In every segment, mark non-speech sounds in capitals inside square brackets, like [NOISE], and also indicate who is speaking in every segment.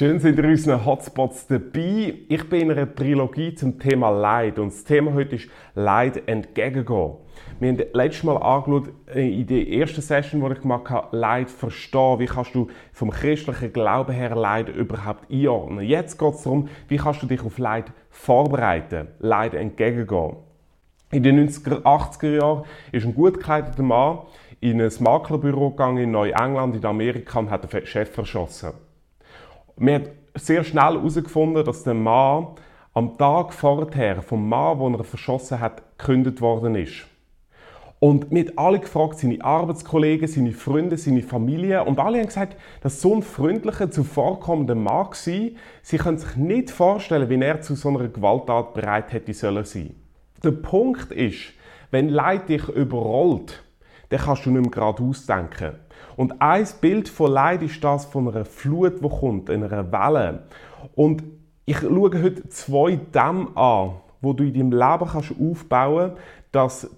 Speaker 1: Schön sind ihr unseren Hotspots dabei. Ich bin in einer Trilogie zum Thema Leid und das Thema heute ist Leid entgegengehen. Wir haben letztes Mal angeschaut, äh, in der ersten Session, die ich gemacht habe, Leid verstehen. Wie kannst du vom christlichen Glauben her Leid überhaupt einordnen? Jetzt geht es darum, wie kannst du dich auf Leid vorbereiten, Leid entgegengehen. In den 90er, 80er Jahren ist ein gut gekleideter Mann in ein Maklerbüro gegangen in Neuengland, in Amerika, und hat den Chef erschossen. Wir haben sehr schnell herausgefunden, dass der Mann am Tag vorher vom Mann, den er verschossen hat, gekündigt worden ist. Und wir haben alle gefragt, seine Arbeitskollegen, seine Freunde, seine Familie. Und alle haben gesagt, dass so ein freundlicher, zuvorkommender Mann war. Sie können sich nicht vorstellen, wie er zu so einer Gewalttat bereit hätte sollen. Der Punkt ist, wenn Leid dich überrollt, dann kannst du nicht mehr geradeaus denken. Und ein Bild von Leid ist das von einer Flut, die kommt, einer Welle. Und ich schaue heute zwei Dämme an, wo du in deinem Leben kannst aufbauen kannst, dass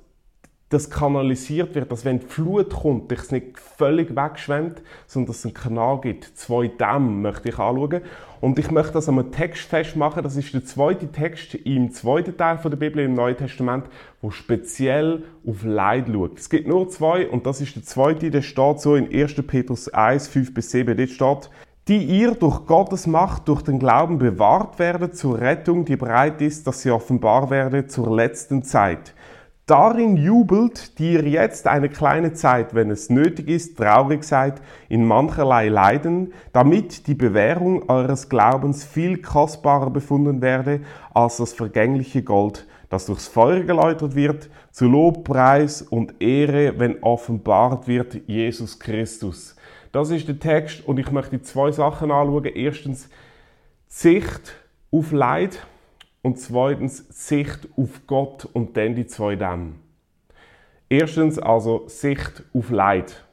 Speaker 1: das kanalisiert wird, dass wenn die Flut kommt, dich nicht völlig wegschwemmt, sondern dass es einen Kanal gibt. Zwei Dämme möchte ich anschauen. Und ich möchte das an einem Text festmachen. Das ist der zweite Text im zweiten Teil der Bibel im Neuen Testament, wo speziell auf Leid schaut. Es gibt nur zwei und das ist der zweite, der steht so in 1. Petrus 1, 5 bis 7. Dort steht, die ihr durch Gottes Macht, durch den Glauben bewahrt werdet zur Rettung, die bereit ist, dass sie offenbar werde zur letzten Zeit. Darin jubelt, die ihr jetzt eine kleine Zeit, wenn es nötig ist, traurig seid, in mancherlei Leiden, damit die Bewährung eures Glaubens viel kostbarer befunden werde als das vergängliche Gold, das durchs Feuer geläutert wird, zu Lob, Preis und Ehre, wenn offenbart wird Jesus Christus. Das ist der Text und ich möchte zwei Sachen anschauen. Erstens Sicht auf Leid und zweitens Sicht auf Gott und dann die zwei Dämme. Erstens also Sicht auf Leid.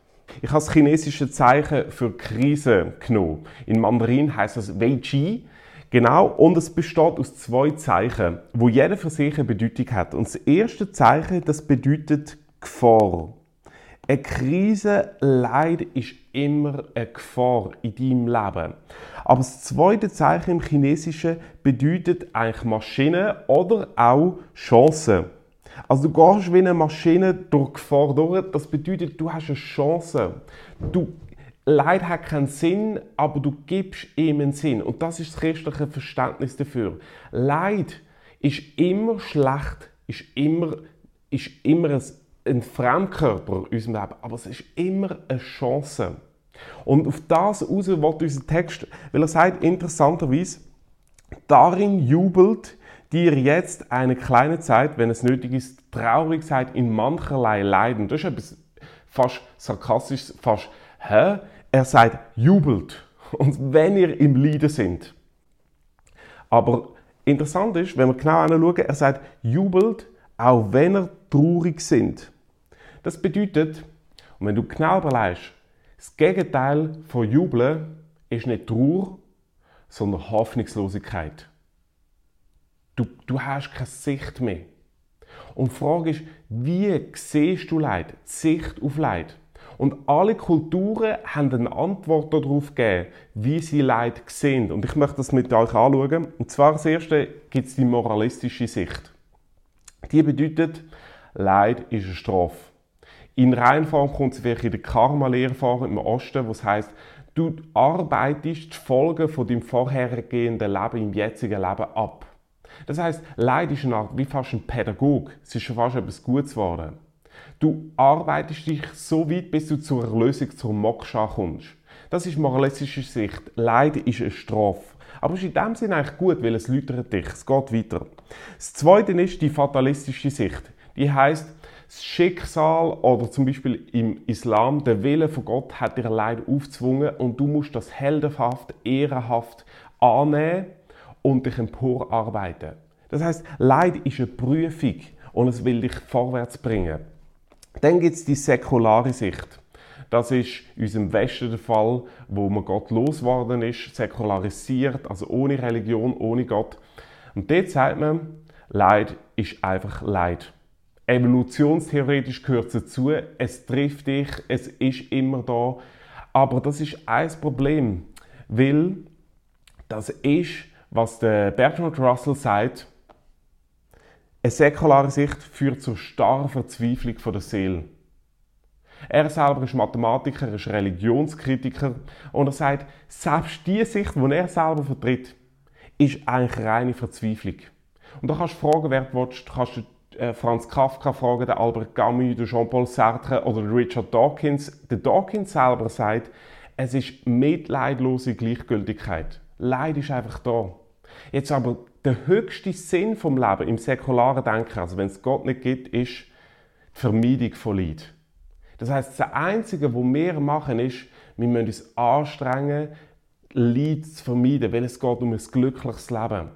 Speaker 1: Ich habe das chinesische Zeichen für Krise genommen. In Mandarin heißt das Wei Chi. Genau, und es besteht aus zwei Zeichen, wo jeder für sich eine Bedeutung hat. Und das erste Zeichen, das bedeutet Gefahr. Eine Krise, Leid ist immer eine Gefahr in deinem Leben. Aber das zweite Zeichen im Chinesischen bedeutet eigentlich Maschine oder auch Chance. Also du gehst wie eine Maschine durch Gefahr durch. Das bedeutet, du hast eine Chance. Du, Leid hat keinen Sinn, aber du gibst ihm einen Sinn. Und das ist das christliche Verständnis dafür. Leid ist immer schlecht, ist immer, ist immer ein ein Fremdkörper in unserem Leben, aber es ist immer eine Chance. Und auf das heraus will unser Text, weil er sagt interessanterweise, darin jubelt dir jetzt eine kleine Zeit, wenn es nötig ist, traurig seid in mancherlei Leiden. Das ist etwas fast sarkastisch, fast, hä? Er sagt, jubelt. Und wenn ihr im Leiden sind. Aber interessant ist, wenn wir genau anschauen, er sagt, jubelt, auch wenn ihr traurig sind. Das bedeutet, und wenn du genau überlegst, das Gegenteil von Jubeln ist nicht Trauer, sondern Hoffnungslosigkeit. Du, du hast keine Sicht mehr. Und die Frage ist, wie siehst du Leid? Die Sicht auf Leid. Und alle Kulturen haben eine Antwort darauf gegeben, wie sie Leid sehen. Und ich möchte das mit euch anschauen. Und zwar als erstes gibt es die moralistische Sicht. Die bedeutet, Leid ist eine Strafe. In Reinform kommt es vielleicht in der Karma-Lehre vor im Osten, wo es heißt, du arbeitest die Folgen von deinem vorhergehenden Leben im jetzigen Leben ab. Das heißt, Leid ist eine Art wie fast ein Pädagog. Es ist schon fast etwas Gutes geworden. Du arbeitest dich so weit, bis du zur Erlösung, zur Moksha kommst. Das ist moralistische Sicht. Leid ist eine Strafe. Aber es ist in dem Sinne eigentlich gut, weil es läutert dich. Es geht weiter. Das Zweite ist die fatalistische Sicht. Die heißt, das Schicksal oder zum Beispiel im Islam, der Wille von Gott hat dir Leid aufzwungen und du musst das heldenhaft, ehrenhaft annehmen und dich emporarbeiten. Das heißt, Leid ist eine Prüfung und es will dich vorwärts bringen. Dann gibt es die säkulare Sicht. Das ist in unserem Westen der Fall, wo man Gott losgeworden ist, säkularisiert, also ohne Religion, ohne Gott. Und dort sagt man, Leid ist einfach Leid. Evolutionstheoretisch gehört es dazu, es trifft dich, es ist immer da. Aber das ist ein Problem, weil Das ist, was der Bertrand Russell sagt, eine säkulare Sicht führt zur starren Verzweiflung der Seele. Er selber ist Mathematiker, er ist Religionskritiker und er sagt, selbst die Sicht, die er selber vertritt, ist eigentlich reine Verzweiflung. Und da kannst du fragen, wer du willst. Du kannst äh, Franz Kafka fragen, den Albert Camus, den Jean-Paul Sartre oder Richard Dawkins. Der Dawkins selber sagt, es ist mitleidlose Gleichgültigkeit. Leid ist einfach da. Jetzt aber der höchste Sinn vom Leben im säkularen Denken, also wenn es Gott nicht gibt, ist die Vermeidung von Leid. Das heißt, das Einzige, was wir machen, ist, wir müssen uns anstrengen, Leid zu vermeiden, weil es geht um ein glückliches Leben.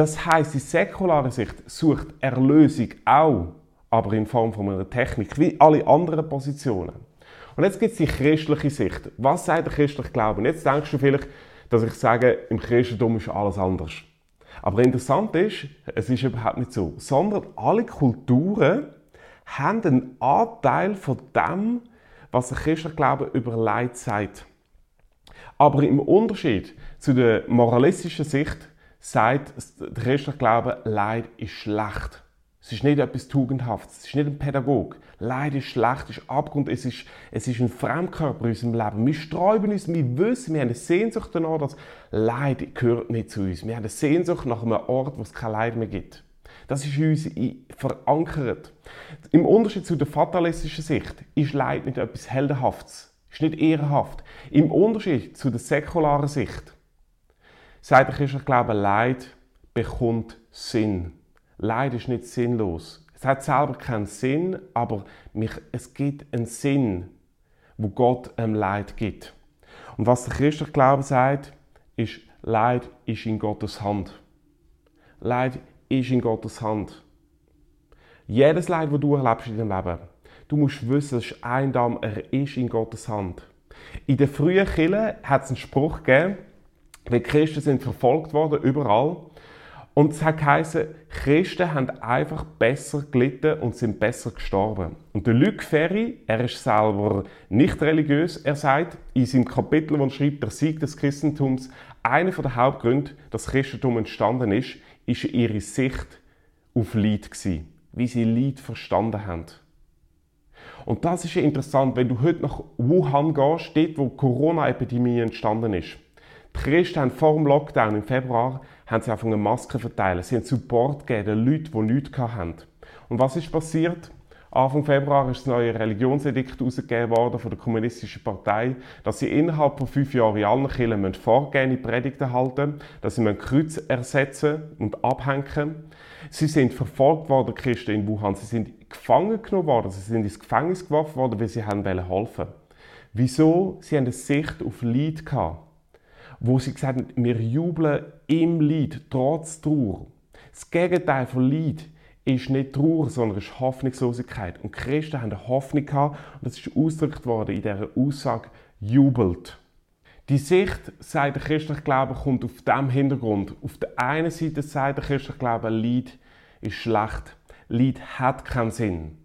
Speaker 1: Das heißt, die säkulare Sicht sucht Erlösung auch, aber in Form von einer Technik, wie alle anderen Positionen. Und jetzt gibt es die christliche Sicht. Was sagt der christliche Glaube? Und jetzt denkst du vielleicht, dass ich sage, im Christentum ist alles anders. Aber interessant ist, es ist überhaupt nicht so, sondern alle Kulturen haben einen Anteil von dem, was der christliche Glaube über Leid sagt. Aber im Unterschied zu der moralistischen Sicht sagt der christliche Glaube, Leid ist schlecht. Es ist nicht etwas Tugendhaftes, es ist nicht ein Pädagog. Leid ist schlecht, es ist Abgrund, es ist, es ist ein Fremdkörper in unserem Leben. Wir sträuben uns, wir wissen, wir haben eine Sehnsucht danach, dass Leid gehört nicht zu uns. Wir haben eine Sehnsucht nach einem Ort, wo es kein Leid mehr gibt. Das ist in uns verankert. Im Unterschied zu der fatalistischen Sicht ist Leid nicht etwas Heldenhaftes ist nicht ehrenhaft. Im Unterschied zu der säkularen Sicht sagt der christliche Glaube, Leid bekommt Sinn. Leid ist nicht sinnlos. Es hat selber keinen Sinn, aber es gibt einen Sinn, wo Gott einem Leid gibt. Und was der christliche Glaube sagt, ist, Leid ist in Gottes Hand. Leid ist in Gottes Hand. Jedes Leid, das du erlebst in deinem Leben, Du musst wissen, es ist einsam, er ist in Gottes Hand. In den frühen Kirchen hat es einen Spruch gegeben, weil Christen sind verfolgt worden, überall. Und es hat geheißen, Christen haben einfach besser gelitten und sind besser gestorben. Und der Luc Ferry, er ist selber nicht religiös, er sagt in seinem Kapitel, wo er schreibt, der Sieg des Christentums, einer der Hauptgründe, dass das Christentum entstanden ist, ist ihre Sicht auf Leid gewesen, wie sie Leid verstanden haben. Und das ist interessant, wenn du heute nach Wuhan gehst, dort wo die Corona-Epidemie entstanden ist. Die Christen haben vor dem Lockdown im Februar haben sie angefangen Masken verteilen. Sie haben Support gegeben den Leuten, die nichts hatten. Und was ist passiert? Anfang Februar ist das neue Religionsedikt herausgegeben worden von der Kommunistischen Partei, dass sie innerhalb von fünf Jahren in allen Kirchen vorgehende Predigten halten dass sie Kreuz ersetzen und abhängen Sie sind verfolgt worden, Christen in Wuhan. Sie sind gefangen genommen worden. Sie sind ins Gefängnis geworfen worden, weil sie haben helfen Wieso? Sie haben eine Sicht auf Leid gehabt, wo sie gesagt haben, wir jubeln im Leid, trotz Trauer. Das Gegenteil von Leid ist nicht Trauer, sondern ist Hoffnungslosigkeit. Und Christen haben eine Hoffnung gehabt und das ist ausgedrückt worden in dieser Aussage, jubelt. Die Sicht, sagt der christliche Glaube, kommt auf diesem Hintergrund. Auf der einen Seite sagt der christliche Glaube, Leid ist schlecht. Leid hat keinen Sinn.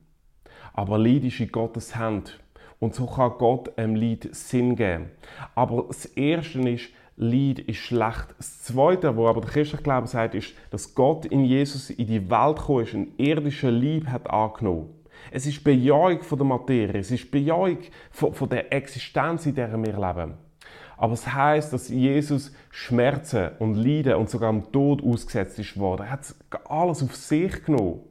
Speaker 1: Aber Leid ist in Gottes Hand. Und so kann Gott einem Leid Sinn geben. Aber das Erste ist, Leid ist schlecht. Das Zweite, wo aber der christliche Glaube sagt, ist, dass Gott in Jesus in die Welt gekommen ist, ein irdischer Lieb hat angenommen. Es ist Bejahung von der Materie, es ist Bejahung von, von der Existenz, in der wir leben. Aber es heißt, dass Jesus Schmerzen und Leiden und sogar dem Tod ausgesetzt ist worden. Er hat alles auf sich genommen.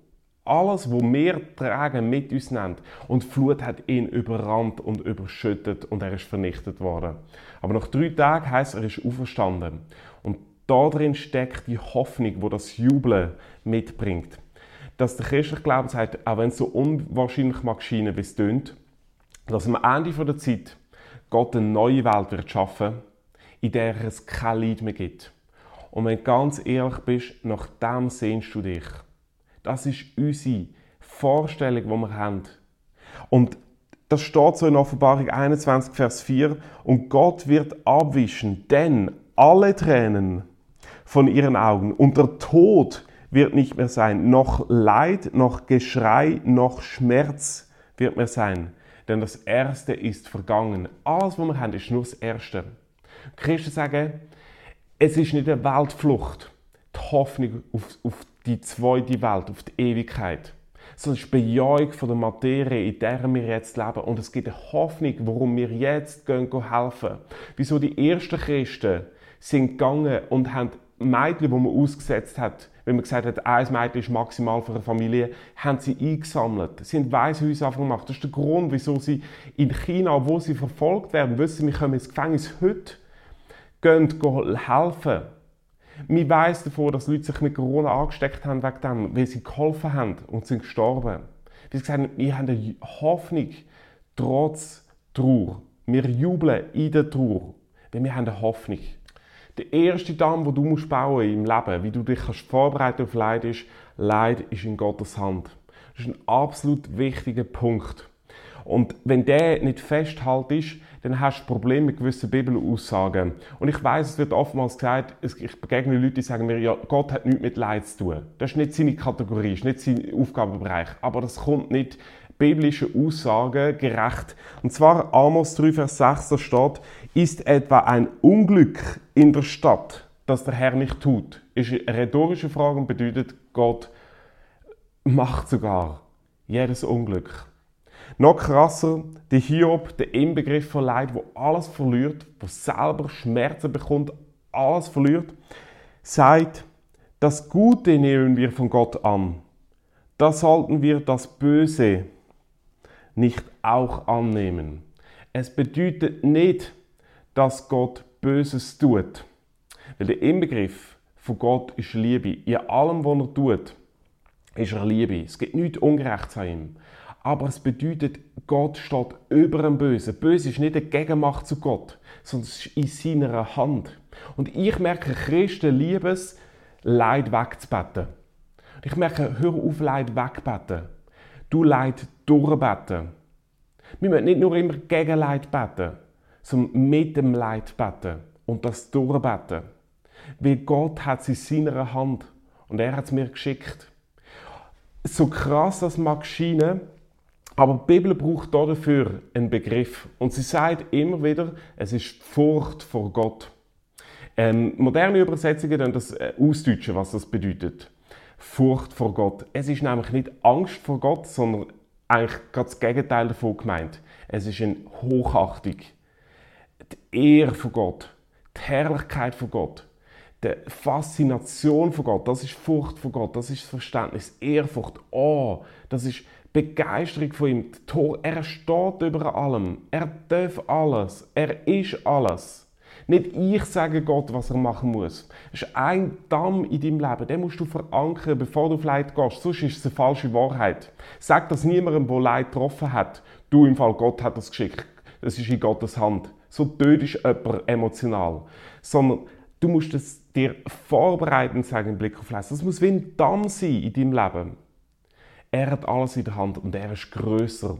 Speaker 1: Alles, was wir tragen, mit uns nimmt. Und die Flut hat ihn überrannt und überschüttet und er ist vernichtet worden. Aber nach drei Tagen heißt er ist auferstanden. Und darin steckt die Hoffnung, wo das Jubeln mitbringt. Dass der christliche Glaube sagt, auch wenn es so unwahrscheinlich mag scheinen, wie es tönt, dass am Ende der Zeit Gott eine neue Welt wird schaffen, in der es kein Leid mehr gibt. Und wenn du ganz ehrlich bist, nach dem sehnst du dich. Das ist unsere Vorstellung, die wir haben. Und das steht so in Offenbarung 21, Vers 4. Und Gott wird abwischen, denn alle Tränen von ihren Augen und der Tod wird nicht mehr sein. Noch Leid, noch Geschrei, noch Schmerz wird mehr sein denn das Erste ist vergangen. Alles, was wir haben, ist nur das Erste. Christen sagen, Es ist nicht eine Weltflucht, die Hoffnung auf, auf die zweite Welt, auf die Ewigkeit. Es ist Bejahung von der Materie, in der wir jetzt leben. Und es gibt eine Hoffnung, warum wir jetzt gehen, gehen helfen. Wieso die ersten Christen sind gegangen und haben Mädchen, die man ausgesetzt hat, wenn man gesagt hat, ein Mädchen ist maximal für eine Familie, haben sie eingesammelt. Sie haben Weishäuser gemacht. Das ist der Grund, wieso sie in China, wo sie verfolgt werden, wissen, wir kommen ins Gefängnis heute, gehen, gehen helfen. Wir weiss davon, dass Leute sich mit Corona angesteckt haben wegen dem, weil sie geholfen haben und sind gestorben. Wie gesagt wir haben eine Hoffnung trotz Trauer. Wir jubeln in der Trauer, weil wir haben eine Hoffnung. Der erste Damm, den du musst bauen im Leben, wie du dich kannst vorbereiten auf Leid, ist, Leid ist in Gottes Hand. Das ist ein absolut wichtiger Punkt. Und wenn der nicht festhält ist, dann hast du Probleme mit gewissen Bibelaussagen. Und ich weiß, es wird oftmals gesagt, ich begegne Leute, die sagen mir, ja, Gott hat nichts mit Leid zu tun. Das ist nicht seine Kategorie, das ist nicht sein Aufgabenbereich. Aber das kommt nicht biblischen Aussagen gerecht. Und zwar Amos 3, Vers 6, da steht, ist etwa ein Unglück in der Stadt, das der Herr nicht tut? Ist eine rhetorische Frage und bedeutet, Gott macht sogar jedes Unglück. Noch krasser, der Hiob, der Inbegriff von Leid, wo alles verliert, wo selber Schmerzen bekommt, alles verliert, sagt, das Gute nehmen wir von Gott an. Da sollten wir das Böse nicht auch annehmen. Es bedeutet nicht, dass Gott Böses tut. Weil der Inbegriff von Gott ist Liebe. In allem, was er tut, ist er Liebe. Es gibt nichts Ungerechtes an ihm. Aber es bedeutet, Gott steht über dem Bösen. Böse ist nicht eine Gegenmacht zu Gott, sondern es ist in seiner Hand. Und ich merke, Christen lieben es, Leid wegzubeten. Ich merke, hör auf, Leid wegbeten. Du Leid durchbeten. Wir müssen nicht nur immer gegen Leid beten, sondern mit dem Leid beten und das durchbeten. Weil Gott hat es in seiner Hand und er hat es mir geschickt. So krass das mag scheinen, aber die Bibel braucht dafür einen Begriff. Und sie sagt immer wieder, es ist die Furcht vor Gott. Ähm, moderne Übersetzungen dann das äh, ausdeutschen, was das bedeutet. Furcht vor Gott. Es ist nämlich nicht Angst vor Gott, sondern eigentlich gerade das Gegenteil davon gemeint. Es ist eine Hochachtung. Die Ehre von Gott, die Herrlichkeit von Gott, die Faszination von Gott, das ist Furcht von Gott, das ist das Verständnis, Ehrfurcht, oh, das ist Begeisterung von ihm. Er steht über allem, er darf alles, er ist alles. Nicht ich sage Gott, was er machen muss. Es ist ein Damm in deinem Leben, den musst du verankern, bevor du Leid gehst. Sonst ist es eine falsche Wahrheit. Sag das niemandem, der Leid getroffen hat. Du im Fall, Gott hat das geschickt. Das ist in Gottes Hand. So tödest jemand emotional. Sondern du musst es dir vorbereiten, sagen im Blick auf Leid. Das muss wie ein Damm sein in deinem Leben. Er hat alles in der Hand und er ist größer.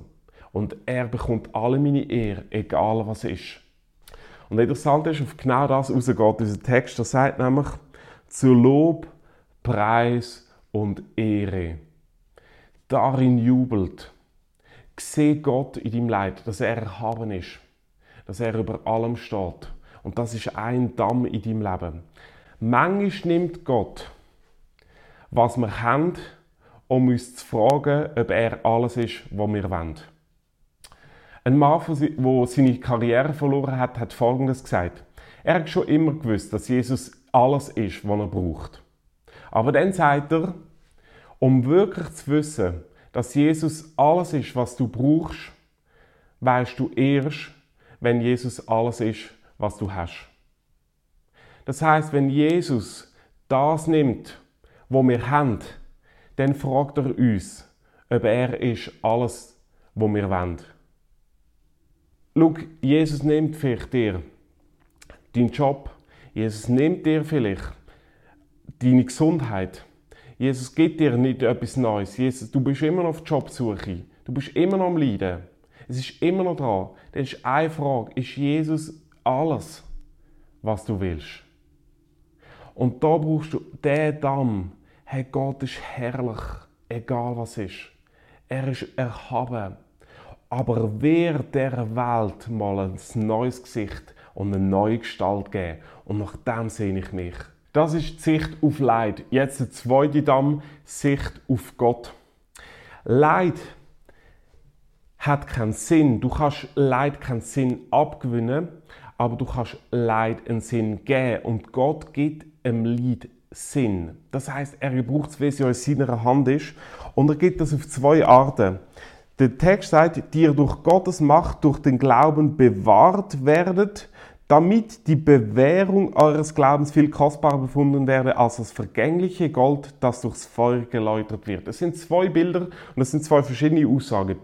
Speaker 1: Und er bekommt alle meine Ehre, egal was ist. Und interessant ist, auf genau das rausgeht dieser Text. Der sagt nämlich, zu Lob, Preis und Ehre. Darin jubelt. Sieh Gott in deinem Leid, dass er erhaben ist, dass er über allem steht. Und das ist ein Damm in deinem Leben. Manchmal nimmt Gott, was wir haben, um uns zu fragen, ob er alles ist, was wir wollen. Ein Mann, der seine Karriere verloren hat, hat Folgendes gesagt. Er hat schon immer gewusst, dass Jesus alles ist, was er braucht. Aber dann sagt er, um wirklich zu wissen, dass Jesus alles ist, was du brauchst, weißt du erst, wenn Jesus alles ist, was du hast. Das heißt, wenn Jesus das nimmt, wo wir haben, dann fragt er uns, ob er ist alles, was wir wollen. Schau, Jesus nimmt vielleicht dir deinen Job. Jesus nimmt dir vielleicht deine Gesundheit. Jesus gibt dir nicht etwas Neues. Jesus, du bist immer noch auf Jobsuche. Du bist immer noch am Leiden. Es ist immer noch dran. Dann ist eine Frage, ist Jesus alles, was du willst? Und da brauchst du den Damm. Hey, Gott ist herrlich, egal was ist. Er ist erhaben. Aber wer der Welt mal ein neues Gesicht und eine neue Gestalt geben. Und nach dem sehe ich mich. Das ist die Sicht auf Leid. Jetzt der zweite Damm, Sicht auf Gott. Leid hat keinen Sinn. Du kannst Leid keinen Sinn abgewinnen, aber du kannst Leid einen Sinn geben. Und Gott gibt einem Leid Sinn. Das heißt, er braucht es, wie es ja in seiner Hand ist. Und er gibt das auf zwei Arten. Der Text sagt, die ihr durch Gottes Macht, durch den Glauben bewahrt werdet, damit die Bewährung eures Glaubens viel kostbarer befunden werde als das vergängliche Gold, das durchs Feuer geläutert wird. Es sind zwei Bilder und es sind zwei verschiedene Aussagen.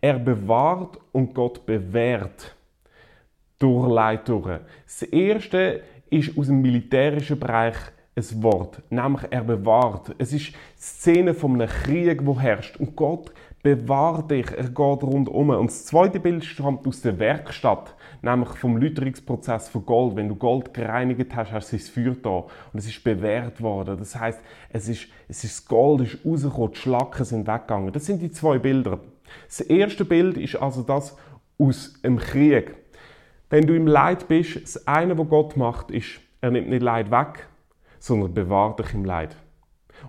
Speaker 1: Er bewahrt und Gott bewährt durch durch. Das erste ist aus dem militärischen Bereich ein Wort, nämlich er bewahrt. Es ist die Szene von einem Krieg, wo herrscht und Gott bewahrt dich, er geht rundum. Und das zweite Bild stammt aus der Werkstatt, nämlich vom Lüterungsprozess von Gold. Wenn du Gold gereinigt hast, hast du das Feuer da und es ist bewährt worden. Das heißt, es ist, es ist das Gold ist rausgekommen, die Schlacken sind weggegangen. Das sind die zwei Bilder. Das erste Bild ist also das aus dem Krieg. Wenn du im Leid bist, das eine, was Gott macht, ist, er nimmt nicht Leid weg, sondern bewahrt dich im Leid.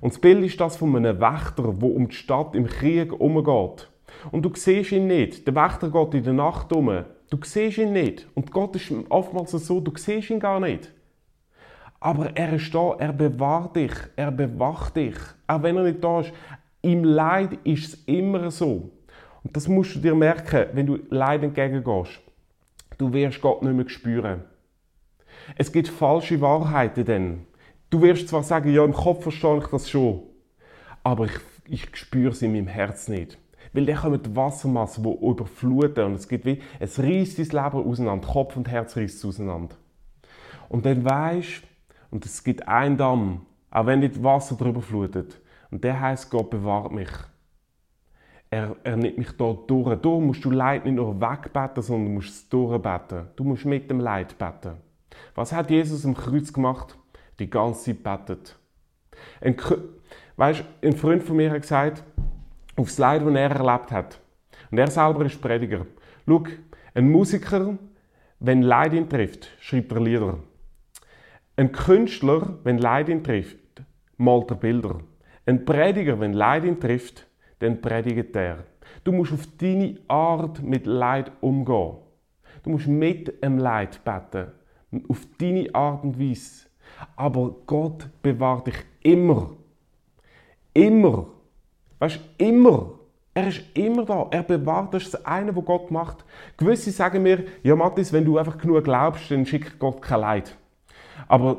Speaker 1: Und das Bild ist das von einem Wächter, der um die Stadt im Krieg umgeht. Und du siehst ihn nicht. Der Wächter geht in der Nacht um. Du siehst ihn nicht. Und Gott ist oftmals so, du siehst ihn gar nicht. Aber er ist da, er bewahrt dich, er bewacht dich. Auch wenn er nicht da ist. Im Leid ist es immer so. Und das musst du dir merken, wenn du Leid entgegengehst. Du wirst Gott nicht mehr spüren. Es gibt falsche Wahrheiten dann. Du wirst zwar sagen, ja, im Kopf verstehe ich das schon, aber ich, ich spüre es in meinem Herz nicht. Weil dann kommen die Wassermassen, die überfluten und es gibt wie, es reißt dein Leben auseinander, Kopf und Herz reißt es auseinander. Und dann weisst und es gibt einen Damm, auch wenn nicht Wasser drüber flutet, und der heißt Gott bewahrt mich. Er, er nimmt mich da durch. Da musst du Leid nicht nur wegbeten, sondern du musst es durchbeten. Du musst mit dem Leid beten. Was hat Jesus am Kreuz gemacht? Die ganze Zeit betet. Ein, weißt, ein Freund von mir hat gesagt, auf das Leid, das er erlebt hat, und er selber ist Prediger, schau, ein Musiker, wenn Leid ihn trifft, schreibt er Lieder. Ein Künstler, wenn Leid ihn trifft, malt er Bilder. Ein Prediger, wenn Leid ihn trifft, dann predigt er. Du musst auf deine Art mit Leid umgehen. Du musst mit dem Leid beten. Auf deine Art und Weise. Aber Gott bewahrt dich immer. Immer. Weißt du, immer. Er ist immer da. Er bewahrt. Das ist das eine, was Gott macht. Gewisse sagen mir, ja Mathis, wenn du einfach genug glaubst, dann schickt Gott kein Leid. Aber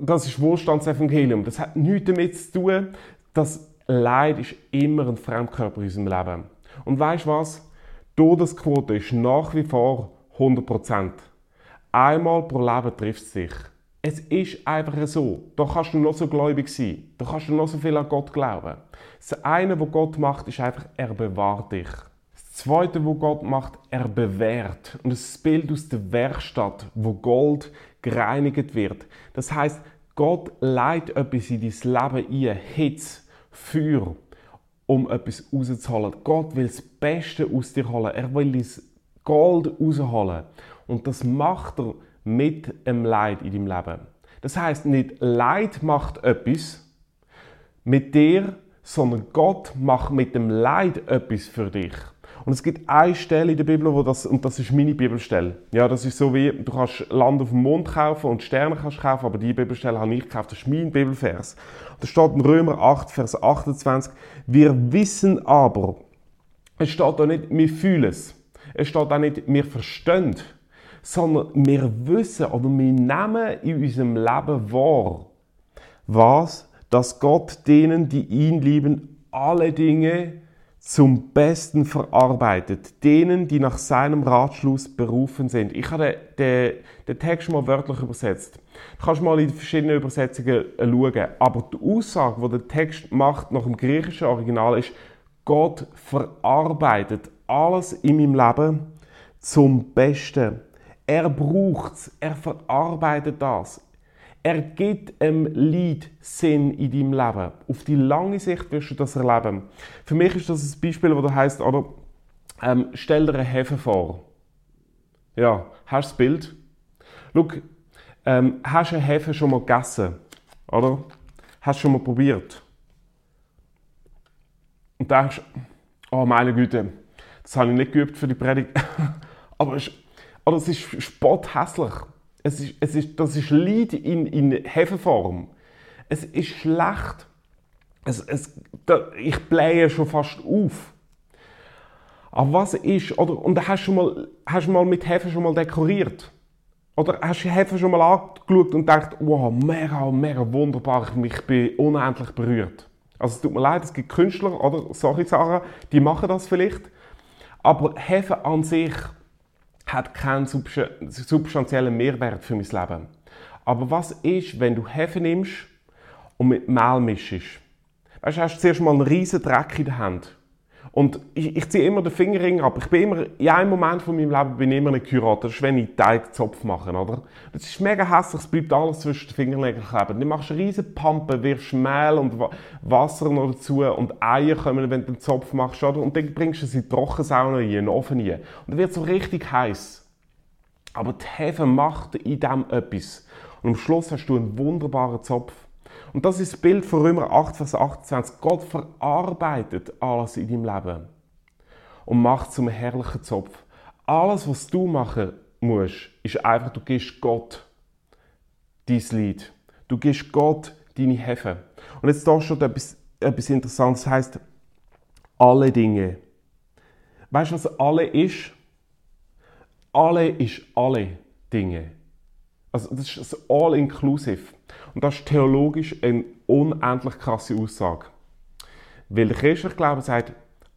Speaker 1: das ist Wohlstandsevangelium. Das hat nichts damit zu tun, dass Leid ist immer ein Fremdkörper in unserem Leben. Und weißt du was? Todesquote ist nach wie vor 100%. Einmal pro Leben trifft es sich. Es ist einfach so. Da kannst du noch so gläubig sein. Da kannst du noch so viel an Gott glauben. Das eine, was Gott macht, ist einfach, er bewahrt dich. Das zweite, was Gott macht, er bewährt. Und das Bild aus der Werkstatt, wo Gold gereinigt wird. Das heißt, Gott leitet etwas in dein Leben ein, Hitze, Feuer, um etwas rauszuholen. Gott will das Beste aus dir holen. Er will das Gold rausholen. Und das macht er mit dem Leid in deinem Leben. Das heißt, nicht Leid macht etwas mit dir, sondern Gott macht mit dem Leid etwas für dich. Und es gibt eine Stelle in der Bibel, wo das, und das ist meine Bibelstelle. Ja, das ist so wie, du kannst Land auf dem Mond kaufen und Sterne kannst kaufen, aber die Bibelstelle habe ich gekauft. Das ist mein Bibelvers. Da steht in Römer 8, Vers 28, wir wissen aber, es steht da nicht, wir fühlen es. Es steht auch nicht, wir verstehen sondern wir wissen oder wir nehmen in unserem Leben wahr, was, dass Gott denen, die ihn lieben, alle Dinge zum Besten verarbeitet. Denen, die nach seinem Ratschluss berufen sind. Ich habe den, den, Text mal wörtlich übersetzt. Du kannst mal in verschiedenen Übersetzungen schauen. Aber die Aussage, die der Text macht nach dem griechischen Original, ist, Gott verarbeitet alles in meinem Leben zum Besten. Er braucht es, er verarbeitet das. Er gibt einem Lied Sinn in deinem Leben. Auf die lange Sicht wirst du das erleben. Für mich ist das ein Beispiel, wo da heißt, oder ähm, stell dir eine Hefe vor. Ja, hast du das Bild? Schau, ähm, hast du einen Hefe schon mal gegessen? Oder? Hast du schon mal probiert? Und denkst, oh meine Güte, das habe ich nicht geübt für die Predigt. [LAUGHS] Aber es, oder es ist spotthässlich. Es ist, es ist, das ist Leid in, in Hefeform. Es ist schlecht. Es, es, da, ich blähe schon fast auf. Aber was ist, oder, und hast du mal, hast du mal mit Hefe schon mal dekoriert? Oder hast du Hefe schon mal angeschaut und gedacht, wow, mega, mega wunderbar, ich bin unendlich berührt. Also es tut mir leid, es gibt Künstler, oder, sorry Sarah, die machen das vielleicht. Aber Hefe an sich hat keinen substanziellen Mehrwert für mein Leben. Aber was ist, wenn du Hefe nimmst und mit Mehl mischst? Weißt du, hast du zuerst mal einen riesen Dreck in der Hand. Und ich, ich ziehe immer den Fingerring ab. Ich bin immer, in einem Moment von meinem Leben bin ich immer nicht geheiratet. Das ist, wenn ich Teigzopf mache, oder? Das ist mega hässlich, es bleibt alles zwischen den Fingernägeln kleben. Du machst riesen Pampe, wirfst Mehl und Wasser noch dazu und Eier kommen, wenn du den Zopf machst, oder? Und dann bringst du sie in die Trockensauna in den Ofen rein. Und dann wird es so richtig heiß. Aber die Hefe macht in dem etwas. Und am Schluss hast du einen wunderbaren Zopf. Und das ist das Bild von Römer 8, Vers 28. Gott verarbeitet alles in deinem Leben und macht zum herrlichen Zopf. Alles, was du machen musst, ist einfach, du gibst Gott dein Lied. Du gibst Gott deine Hefe. Und jetzt da schon etwas, etwas Interessantes, das heißt alle Dinge. Weißt du, was alle ist? Alle ist alle Dinge. Also das ist das All-Inclusive. Und das ist theologisch eine unendlich krasse Aussage. Weil der christliche Glaube sagt,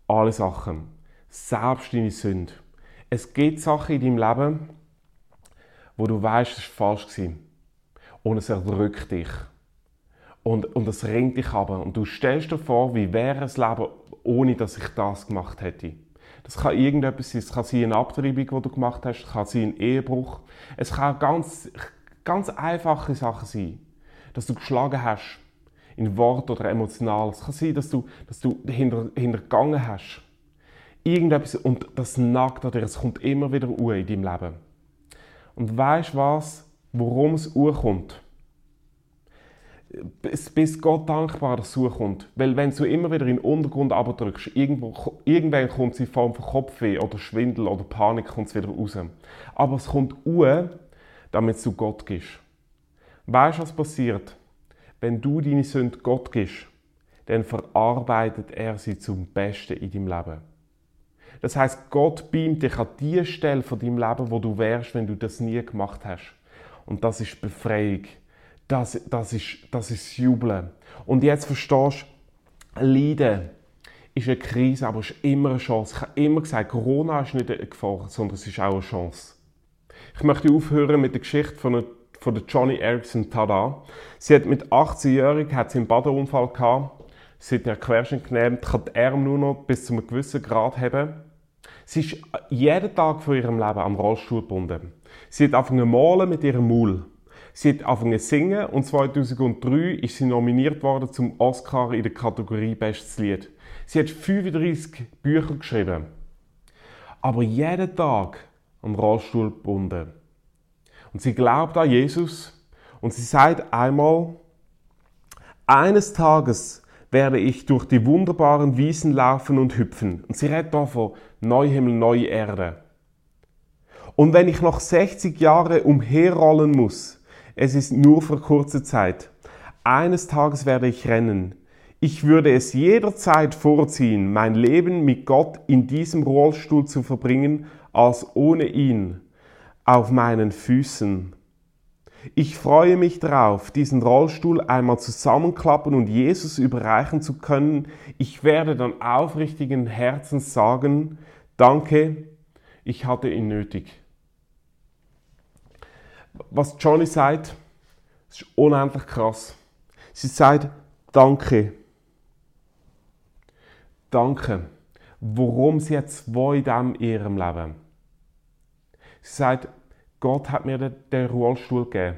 Speaker 1: alle Sachen, selbst deine Sünde. Es gibt Sachen in deinem Leben, wo du weißt, es war falsch. Und es erdrückt dich. Und, und es ringt dich ab. Und du stellst dir vor, wie wäre das Leben, ohne dass ich das gemacht hätte. Das kann irgendetwas sein. Es kann sein eine Abtreibung, die du gemacht hast. Es kann sein ein Ehebruch. Es kann ganz, ganz einfache Sachen sein dass du geschlagen hast, in Wort oder emotional. Es kann sein, dass du, dass du hinter, hintergangen hast. Irgendetwas, und das nagt an dir, es kommt immer wieder Uhr in deinem Leben. Und weißt was, worum es kommt? Bis Gott dankbar, dass es kommt. Weil wenn du immer wieder in den Untergrund abdrückst, irgendwann kommt es in Form von Kopfweh oder Schwindel oder Panik kommt es wieder raus. Aber es kommt Uhr, damit du Gott gibst. Weißt du, was passiert? Wenn du deine Sünde Gott gibst, dann verarbeitet er sie zum Besten in deinem Leben. Das heißt, Gott beamt dich an die Stelle von deinem Leben, wo du wärst, wenn du das nie gemacht hast. Und das ist Befreiung. Das, das, ist, das ist Jubeln. Und jetzt verstehst du, Leiden ist eine Krise, aber es ist immer eine Chance. Ich habe immer gesagt, Corona ist nicht eine Gefahr, sondern es ist auch eine Chance. Ich möchte aufhören mit der Geschichte von einer von der Johnny Erickson Tada. Sie hat mit 18-jährig einen Badeunfall gehabt. Sie hat einen Querschnitt genommen, kann die Arme nur noch bis zu einem gewissen Grad haben. Sie ist jeden Tag von ihrem Leben am Rollstuhl gebunden. Sie hat angefangen malen mit ihrem Maul. Sie hat angefangen singen und 2003 ist sie nominiert worden zum Oscar in der Kategorie Bestes Lied. Sie hat 35 Bücher geschrieben. Aber jeden Tag am Rollstuhl gebunden. Und sie glaubt an Jesus und sie sagt einmal, eines Tages werde ich durch die wunderbaren Wiesen laufen und hüpfen. Und sie redet da von Neuhimmel, neue Erde. Und wenn ich noch 60 Jahre umherrollen muss, es ist nur für kurze Zeit. Eines Tages werde ich rennen. Ich würde es jederzeit vorziehen, mein Leben mit Gott in diesem Rollstuhl zu verbringen, als ohne ihn auf meinen Füßen. Ich freue mich darauf, diesen Rollstuhl einmal zusammenklappen und Jesus überreichen zu können. Ich werde dann aufrichtigen Herzens sagen, danke, ich hatte ihn nötig. Was Johnny sagt, ist unendlich krass. Sie sagt, danke. Danke. Worum sie jetzt wo in ihrem Leben? Sie sagt, Gott hat mir den Rollstuhl gegeben.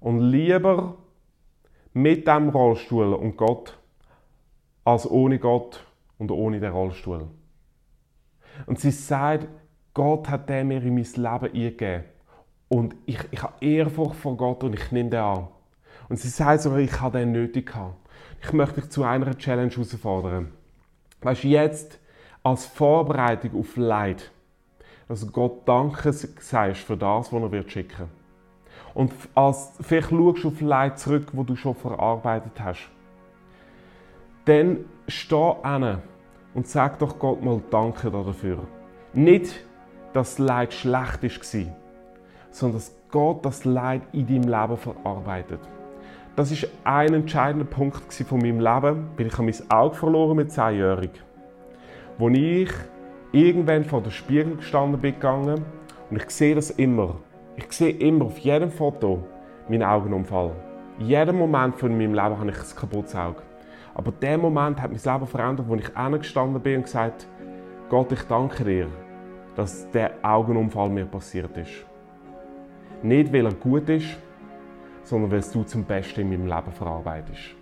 Speaker 1: Und lieber mit dem Rollstuhl und Gott, als ohne Gott und ohne den Rollstuhl. Und sie sagt, Gott hat den mir in mein Leben eingegeben. Und ich, ich habe Ehrfurcht vor Gott und ich nehme den an. Und sie sagt sogar, ich habe den nötig gehabt. Ich möchte dich zu einer Challenge herausfordern. Weißt du, jetzt als Vorbereitung auf Leid, dass Gott Danke sagst für das, was er wird schicken Und als, vielleicht schaust du auf Leid zurück, wo du schon verarbeitet hast. Dann steh an und sag doch Gott mal Danke dafür. Nicht, dass das Leid schlecht war, sondern dass Gott das Leid in deinem Leben verarbeitet. Das ist ein entscheidender Punkt von meinem Leben. Bin ich mein Auge verloren mit 10-jährig. Wo ich irgendwann vor dem Spiegel gestanden bin gegangen und ich sehe das immer. Ich sehe immer auf jedem Foto meinen Augenunfall. In jedem Moment von meinem Leben habe ich ein kaputtes Auge. Aber der Moment hat mein Leben verändert, wo ich gestanden bin und gesagt Gott, ich danke dir, dass der Augenunfall mir passiert ist. Nicht, weil er gut ist, sondern weil du zum Besten in meinem Leben verarbeitest.